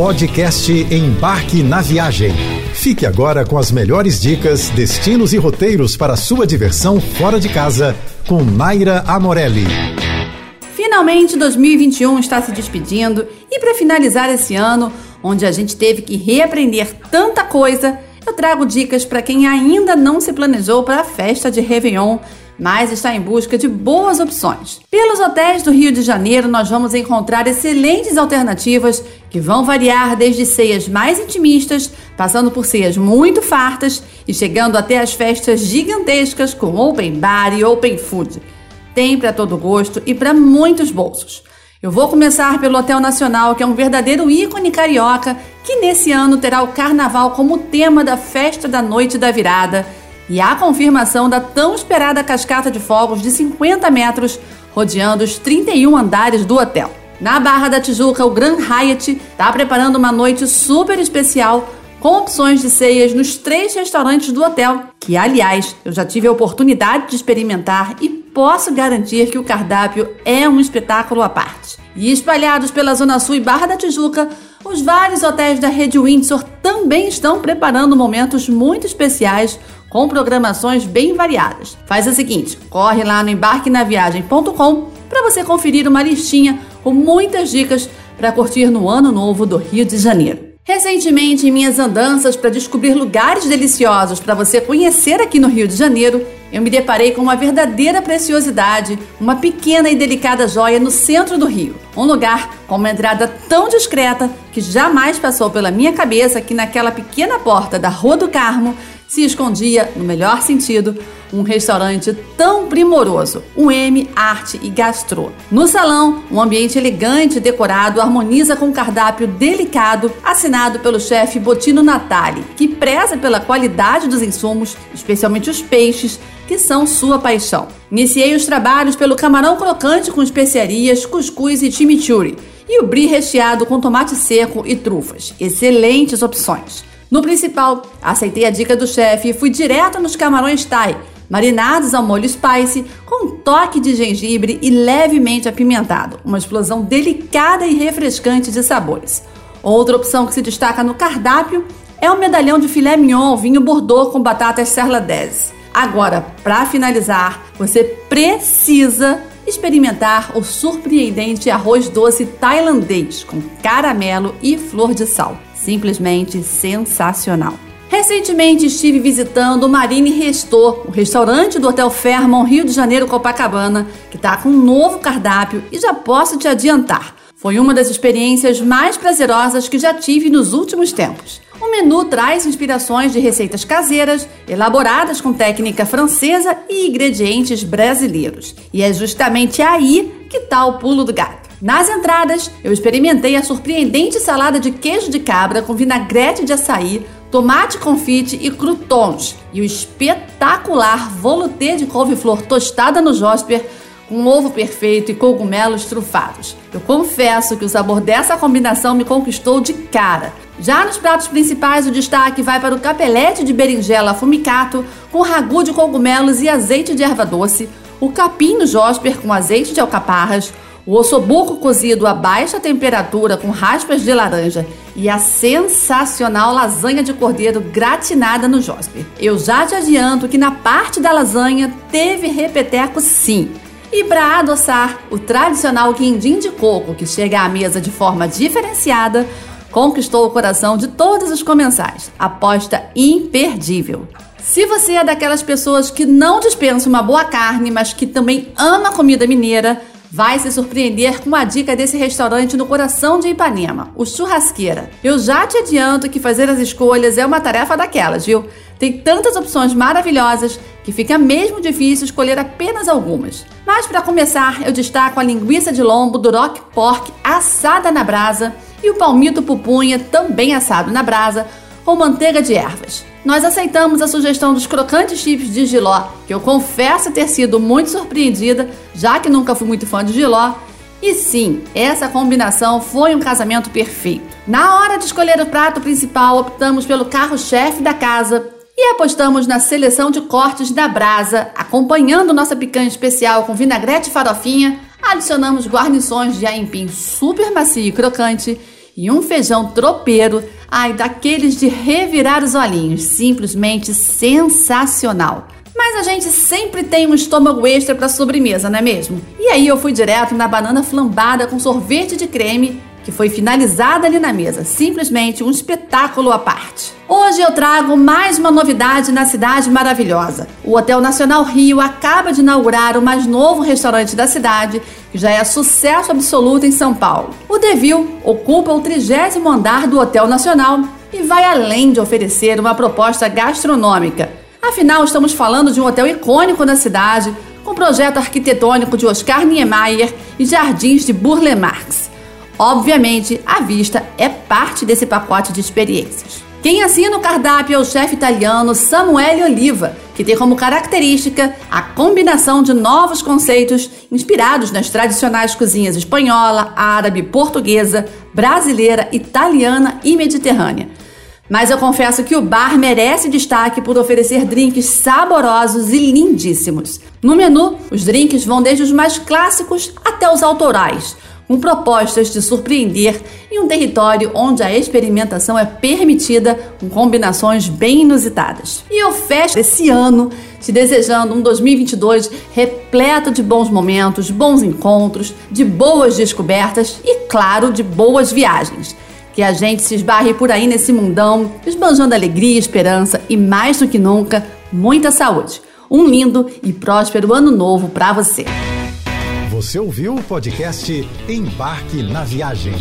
Podcast Embarque na Viagem. Fique agora com as melhores dicas, destinos e roteiros para sua diversão fora de casa com Naira Amorelli. Finalmente 2021 está se despedindo e para finalizar esse ano, onde a gente teve que reaprender tanta coisa, eu trago dicas para quem ainda não se planejou para a festa de Réveillon mas está em busca de boas opções. Pelos hotéis do Rio de Janeiro, nós vamos encontrar excelentes alternativas que vão variar desde ceias mais intimistas, passando por ceias muito fartas e chegando até as festas gigantescas com open bar e open food. Tem para todo gosto e para muitos bolsos. Eu vou começar pelo Hotel Nacional, que é um verdadeiro ícone carioca, que nesse ano terá o carnaval como tema da festa da noite da virada e a confirmação da tão esperada cascata de fogos de 50 metros rodeando os 31 andares do hotel. Na Barra da Tijuca, o Grand Hyatt está preparando uma noite super especial com opções de ceias nos três restaurantes do hotel, que, aliás, eu já tive a oportunidade de experimentar e posso garantir que o cardápio é um espetáculo à parte. E espalhados pela Zona Sul e Barra da Tijuca, os vários hotéis da rede Windsor também estão preparando momentos muito especiais com programações bem variadas. Faz o seguinte, corre lá no embarquenaviagem.com para você conferir uma listinha com muitas dicas para curtir no ano novo do Rio de Janeiro. Recentemente, em minhas andanças para descobrir lugares deliciosos para você conhecer aqui no Rio de Janeiro, eu me deparei com uma verdadeira preciosidade, uma pequena e delicada joia no centro do Rio. Um lugar com uma entrada tão discreta que jamais passou pela minha cabeça que naquela pequena porta da Rua do Carmo se escondia, no melhor sentido, um restaurante tão primoroso, o M Arte e Gastro. No salão, um ambiente elegante e decorado harmoniza com um cardápio delicado assinado pelo chefe Botino Natali, que preza pela qualidade dos insumos, especialmente os peixes, que são sua paixão. Iniciei os trabalhos pelo camarão crocante com especiarias, cuscuz e chimichurri, e o brie recheado com tomate seco e trufas. Excelentes opções. No principal, aceitei a dica do chefe e fui direto nos camarões Thai, marinados ao molho spice, com um toque de gengibre e levemente apimentado, uma explosão delicada e refrescante de sabores. Outra opção que se destaca no cardápio é o medalhão de filé mignon vinho Bordeaux com batatas serladese. Agora, para finalizar, você precisa experimentar o surpreendente arroz doce tailandês com caramelo e flor de sal simplesmente sensacional. Recentemente estive visitando o Marine Restor, o restaurante do Hotel Fairmont Rio de Janeiro Copacabana, que está com um novo cardápio e já posso te adiantar. Foi uma das experiências mais prazerosas que já tive nos últimos tempos. O menu traz inspirações de receitas caseiras, elaboradas com técnica francesa e ingredientes brasileiros. E é justamente aí que está o pulo do gato. Nas entradas, eu experimentei a surpreendente salada de queijo de cabra com vinagrete de açaí, tomate confite e croutons, e o espetacular velouté de couve-flor tostada no Josper com ovo perfeito e cogumelos trufados. Eu confesso que o sabor dessa combinação me conquistou de cara. Já nos pratos principais, o destaque vai para o capelete de berinjela fumicato com ragu de cogumelos e azeite de erva doce, o capim no Josper com azeite de alcaparras, o ossobuco cozido a baixa temperatura com raspas de laranja e a sensacional lasanha de cordeiro gratinada no Josper. Eu já te adianto que na parte da lasanha teve repeteco sim. E para adoçar, o tradicional quindim de coco, que chega à mesa de forma diferenciada, conquistou o coração de todos os comensais. Aposta imperdível. Se você é daquelas pessoas que não dispensa uma boa carne, mas que também ama comida mineira, vai se surpreender com uma dica desse restaurante no coração de Ipanema, o Churrasqueira. Eu já te adianto que fazer as escolhas é uma tarefa daquelas, viu? Tem tantas opções maravilhosas que fica mesmo difícil escolher apenas algumas. Mas para começar, eu destaco a linguiça de lombo do Rock Pork assada na brasa e o palmito pupunha também assado na brasa com manteiga de ervas. Nós aceitamos a sugestão dos crocantes chips de giló, que eu confesso ter sido muito surpreendida, já que nunca fui muito fã de giló. E sim, essa combinação foi um casamento perfeito. Na hora de escolher o prato principal, optamos pelo carro-chefe da casa e apostamos na seleção de cortes da brasa, acompanhando nossa picanha especial com vinagrete e farofinha. Adicionamos guarnições de aipim super macio e crocante e um feijão tropeiro, ai, daqueles de revirar os olhinhos, simplesmente sensacional. Mas a gente sempre tem um estômago extra para sobremesa, não é mesmo? E aí eu fui direto na banana flambada com sorvete de creme que foi finalizada ali na mesa, simplesmente um espetáculo à parte. Hoje eu trago mais uma novidade na cidade maravilhosa. O Hotel Nacional Rio acaba de inaugurar o mais novo restaurante da cidade, que já é sucesso absoluto em São Paulo. O Devil ocupa o trigésimo andar do Hotel Nacional e vai além de oferecer uma proposta gastronômica. Afinal, estamos falando de um hotel icônico na cidade, com projeto arquitetônico de Oscar Niemeyer e jardins de Burle Marx. Obviamente, a vista é parte desse pacote de experiências. Quem assina o cardápio é o chefe italiano Samuele Oliva, que tem como característica a combinação de novos conceitos inspirados nas tradicionais cozinhas espanhola, árabe, portuguesa, brasileira, italiana e mediterrânea. Mas eu confesso que o bar merece destaque por oferecer drinks saborosos e lindíssimos. No menu, os drinks vão desde os mais clássicos até os autorais com propostas de surpreender em um território onde a experimentação é permitida com combinações bem inusitadas. E eu fecho esse ano te desejando um 2022 repleto de bons momentos, bons encontros, de boas descobertas e, claro, de boas viagens. Que a gente se esbarre por aí nesse mundão, esbanjando alegria, esperança e, mais do que nunca, muita saúde. Um lindo e próspero ano novo para você. Você ouviu o podcast Embarque na Viagem.